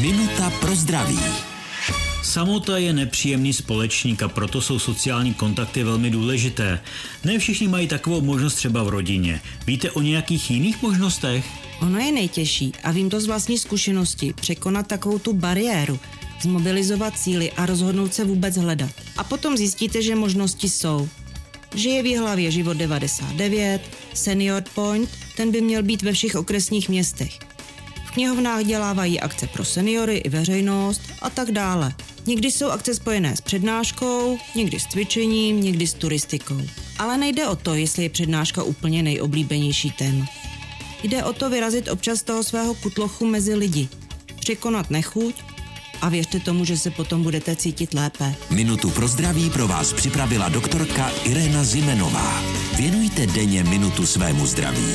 Minuta pro zdraví. Samota je nepříjemný společník a proto jsou sociální kontakty velmi důležité. Ne všichni mají takovou možnost třeba v rodině. Víte o nějakých jiných možnostech? Ono je nejtěžší a vím to z vlastní zkušenosti překonat takovou tu bariéru, zmobilizovat síly a rozhodnout se vůbec hledat. A potom zjistíte, že možnosti jsou. Že je v hlavě život 99, Senior Point, ten by měl být ve všech okresních městech. V knihovnách dělávají akce pro seniory i veřejnost a tak dále. Někdy jsou akce spojené s přednáškou, někdy s cvičením, někdy s turistikou. Ale nejde o to, jestli je přednáška úplně nejoblíbenější téma. Jde o to vyrazit občas z toho svého kutlochu mezi lidi, překonat nechuť a věřte tomu, že se potom budete cítit lépe. Minutu pro zdraví pro vás připravila doktorka Irena Zimenová. Věnujte denně minutu svému zdraví.